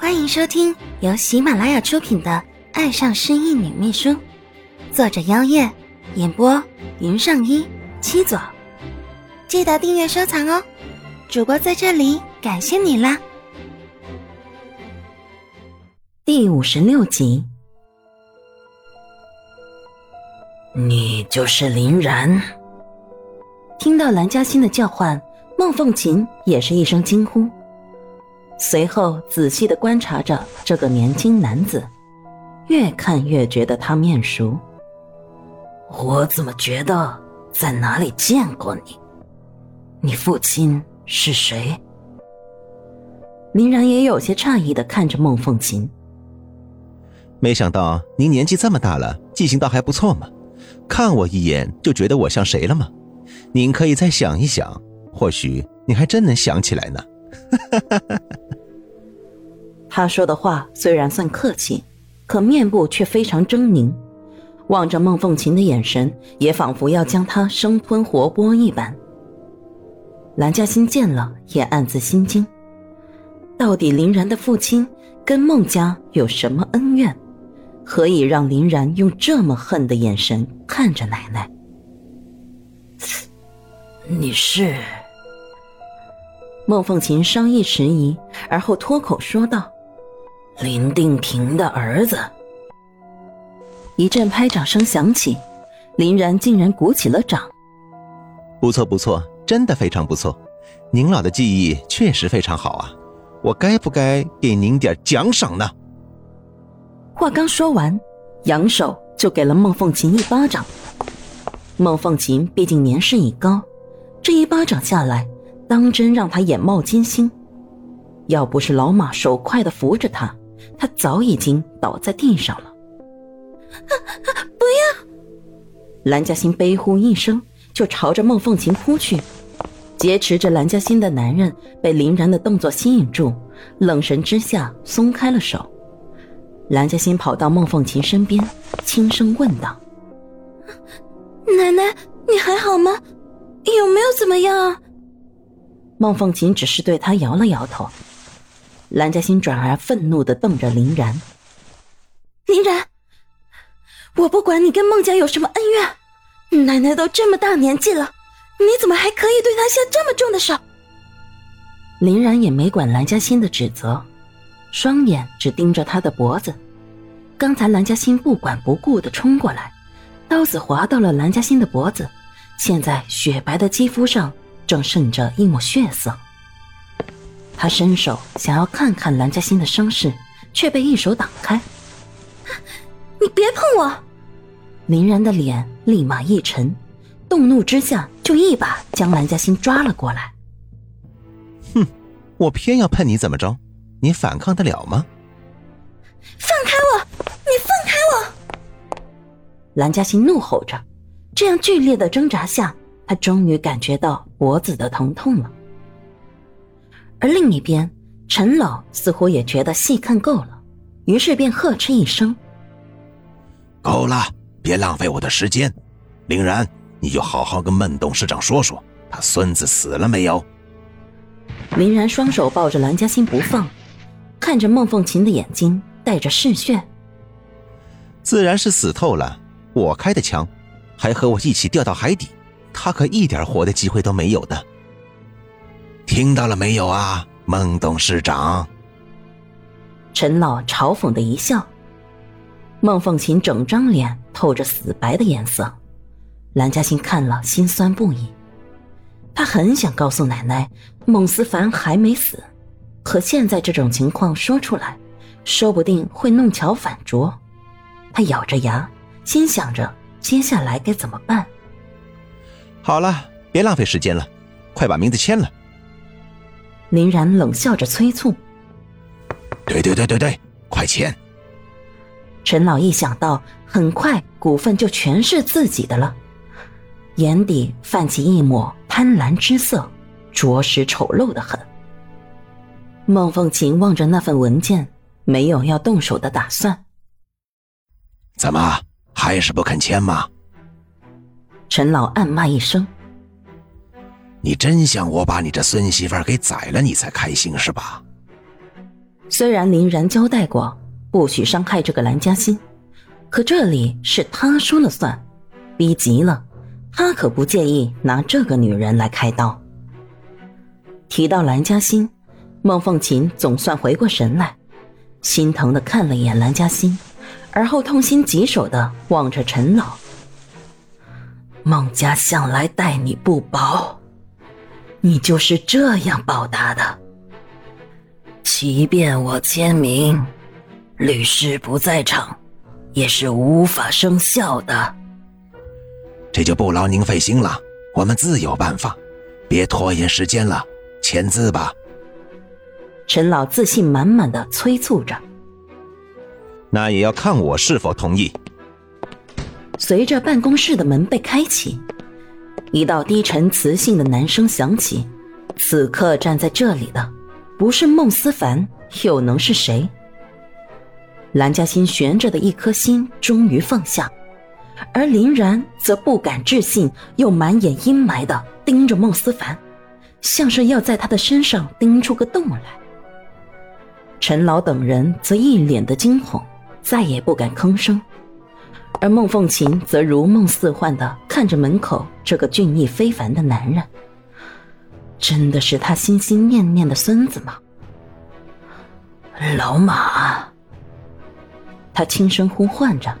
欢迎收听由喜马拉雅出品的《爱上失忆女秘书》，作者：妖夜，演播：云上一七左。记得订阅收藏哦！主播在这里感谢你啦！第五十六集，你就是林然。听到蓝嘉欣的叫唤，孟凤琴也是一声惊呼。随后仔细的观察着这个年轻男子，越看越觉得他面熟。我怎么觉得在哪里见过你？你父亲是谁？林然也有些诧异的看着孟凤琴。没想到您年纪这么大了，记性倒还不错嘛！看我一眼就觉得我像谁了吗？您可以再想一想，或许你还真能想起来呢。哈哈哈哈哈他说的话虽然算客气，可面部却非常狰狞，望着孟凤琴的眼神也仿佛要将她生吞活剥一般。蓝嘉欣见了也暗自心惊，到底林然的父亲跟孟家有什么恩怨，何以让林然用这么恨的眼神看着奶奶？你是？孟凤琴稍一迟疑，而后脱口说道：“林定平的儿子。”一阵拍掌声响起，林然竟然鼓起了掌。不错不错，真的非常不错，您老的记忆确实非常好啊！我该不该给您点奖赏呢？话刚说完，扬手就给了孟凤琴一巴掌。孟凤琴毕竟年事已高，这一巴掌下来。当真让她眼冒金星，要不是老马手快的扶着他，他早已经倒在地上了。不要！蓝嘉欣悲呼一声，就朝着孟凤琴扑去。劫持着蓝嘉欣的男人被林然的动作吸引住，愣神之下松开了手。蓝嘉欣跑到孟凤琴身边，轻声问道：“奶奶，你还好吗？有没有怎么样啊？”孟凤琴只是对他摇了摇头，蓝嘉欣转而愤怒的瞪着林然。林然，我不管你跟孟家有什么恩怨，奶奶都这么大年纪了，你怎么还可以对她下这么重的手？林然也没管蓝嘉欣的指责，双眼只盯着他的脖子。刚才蓝嘉欣不管不顾的冲过来，刀子划到了蓝嘉欣的脖子，现在雪白的肌肤上。正渗着一抹血色，他伸手想要看看蓝嘉欣的伤势，却被一手挡开。你别碰我！林然的脸立马一沉，动怒之下就一把将蓝嘉欣抓了过来。哼，我偏要碰你怎么着？你反抗得了吗？放开我！你放开我！蓝嘉欣怒吼着，这样剧烈的挣扎下。他终于感觉到脖子的疼痛了，而另一边，陈老似乎也觉得戏看够了，于是便呵斥一声：“够了，别浪费我的时间。林然，你就好好跟孟董事长说说，他孙子死了没有？”林然双手抱着蓝嘉欣不放，看着孟凤琴的眼睛带着嗜血：“自然是死透了，我开的枪，还和我一起掉到海底。”他可一点活的机会都没有的，听到了没有啊，孟董事长？陈老嘲讽的一笑。孟凤琴整张脸透着死白的颜色，蓝嘉欣看了心酸不已。他很想告诉奶奶孟思凡还没死，可现在这种情况说出来，说不定会弄巧反拙。他咬着牙，心想着接下来该怎么办。好了，别浪费时间了，快把名字签了。林然冷笑着催促：“对对对对对，快签！”陈老一想到很快股份就全是自己的了，眼底泛起一抹贪婪之色，着实丑陋的很。孟凤琴望着那份文件，没有要动手的打算。怎么还是不肯签吗？陈老暗骂一声：“你真想我把你这孙媳妇给宰了，你才开心是吧？”虽然林然交代过不许伤害这个蓝嘉欣，可这里是他说了算，逼急了，他可不介意拿这个女人来开刀。提到蓝嘉欣，孟凤琴总算回过神来，心疼的看了一眼蓝嘉欣，而后痛心疾首的望着陈老。孟家向来待你不薄，你就是这样报答的。即便我签名，律师不在场，也是无法生效的。这就不劳您费心了，我们自有办法，别拖延时间了，签字吧。陈老自信满满的催促着。那也要看我是否同意。随着办公室的门被开启，一道低沉磁性的男声响起。此刻站在这里的，不是孟思凡，又能是谁？蓝嘉欣悬着的一颗心终于放下，而林然则不敢置信，又满眼阴霾的盯着孟思凡，像是要在他的身上盯出个洞来。陈老等人则一脸的惊恐，再也不敢吭声。而孟凤琴则如梦似幻的看着门口这个俊逸非凡的男人，真的是他心心念念的孙子吗？老马，他轻声呼唤着。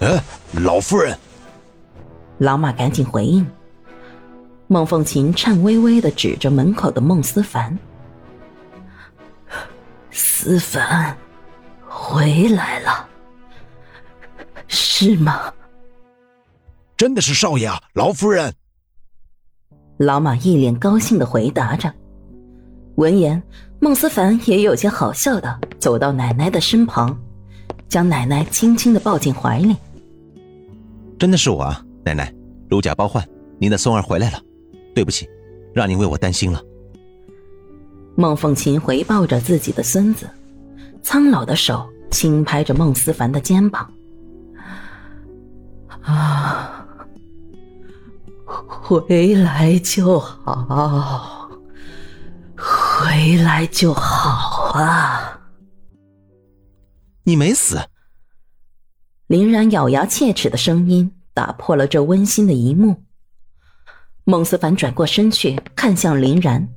哎，老夫人。老马赶紧回应。孟凤琴颤巍巍的指着门口的孟思凡：“思凡，回来了。”是吗？真的是少爷啊，老夫人。老马一脸高兴的回答着。闻言，孟思凡也有些好笑的走到奶奶的身旁，将奶奶轻轻的抱进怀里。真的是我啊，奶奶，如假包换，您的孙儿回来了，对不起，让您为我担心了。孟凤琴回抱着自己的孙子，苍老的手轻拍着孟思凡的肩膀。啊，回来就好，回来就好啊！你没死。林然咬牙切齿的声音打破了这温馨的一幕。孟思凡转过身去，看向林然，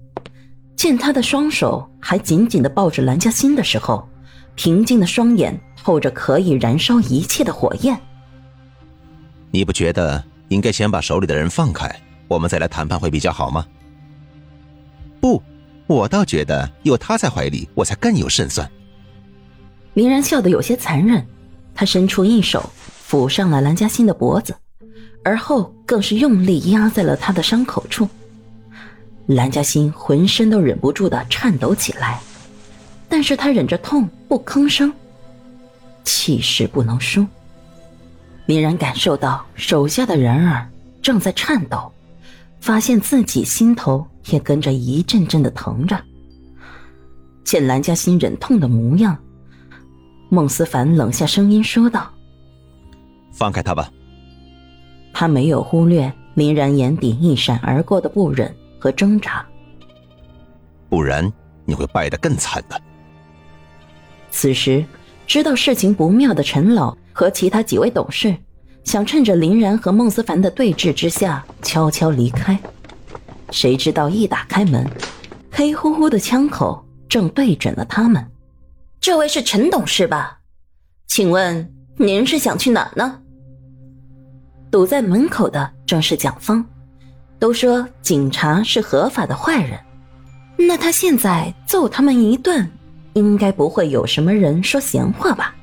见他的双手还紧紧的抱着蓝嘉欣的时候，平静的双眼透着可以燃烧一切的火焰。你不觉得应该先把手里的人放开，我们再来谈判会比较好吗？不，我倒觉得有他在怀里，我才更有胜算。林然笑得有些残忍，他伸出一手抚上了蓝嘉欣的脖子，而后更是用力压在了他的伤口处。蓝嘉欣浑身都忍不住的颤抖起来，但是他忍着痛不吭声，气势不能输。林然感受到手下的人儿正在颤抖，发现自己心头也跟着一阵阵的疼着。见蓝嘉欣忍痛的模样，孟思凡冷下声音说道：“放开他吧。”他没有忽略林然眼底一闪而过的不忍和挣扎，不然你会败得更惨的。此时，知道事情不妙的陈老。和其他几位董事想趁着林然和孟思凡的对峙之下悄悄离开，谁知道一打开门，黑乎乎的枪口正对准了他们。这位是陈董事吧？请问您是想去哪呢？堵在门口的正是蒋方。都说警察是合法的坏人，那他现在揍他们一顿，应该不会有什么人说闲话吧？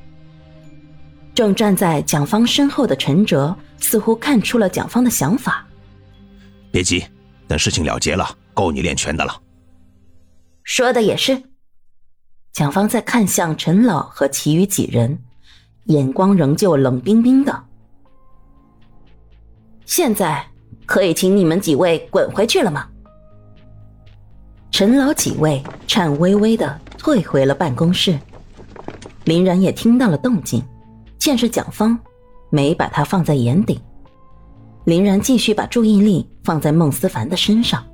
正站在蒋方身后的陈哲似乎看出了蒋方的想法。别急，等事情了结了，够你练拳的了。说的也是。蒋方在看向陈老和其余几人，眼光仍旧冷冰冰的。现在可以请你们几位滚回去了吗？陈老几位颤巍巍的退回了办公室。林然也听到了动静。见是蒋方，没把他放在眼底。林然继续把注意力放在孟思凡的身上。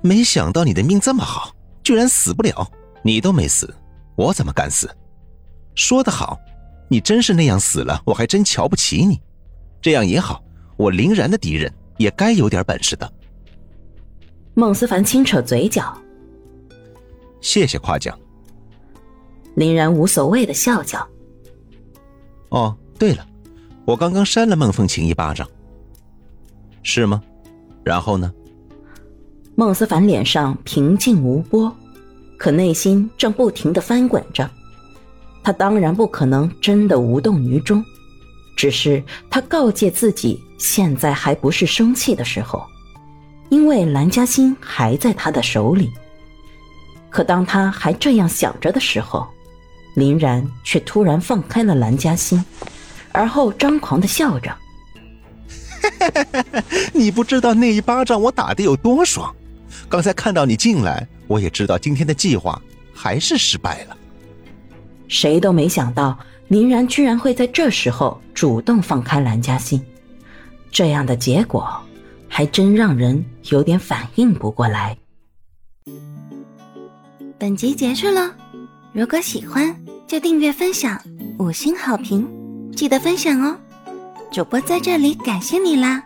没想到你的命这么好，居然死不了，你都没死，我怎么敢死？说得好，你真是那样死了，我还真瞧不起你。这样也好，我林然的敌人也该有点本事的。孟思凡轻扯嘴角，谢谢夸奖。林然无所谓的笑笑。哦，对了，我刚刚扇了孟凤琴一巴掌，是吗？然后呢？孟思凡脸上平静无波，可内心正不停的翻滚着。他当然不可能真的无动于衷，只是他告诫自己，现在还不是生气的时候，因为蓝嘉欣还在他的手里。可当他还这样想着的时候，林然却突然放开了蓝嘉欣，而后张狂的笑着：“你不知道那一巴掌我打的有多爽！刚才看到你进来，我也知道今天的计划还是失败了。”谁都没想到林然居然会在这时候主动放开蓝嘉欣，这样的结果还真让人有点反应不过来。本集结束了。如果喜欢，就订阅、分享、五星好评，记得分享哦！主播在这里感谢你啦！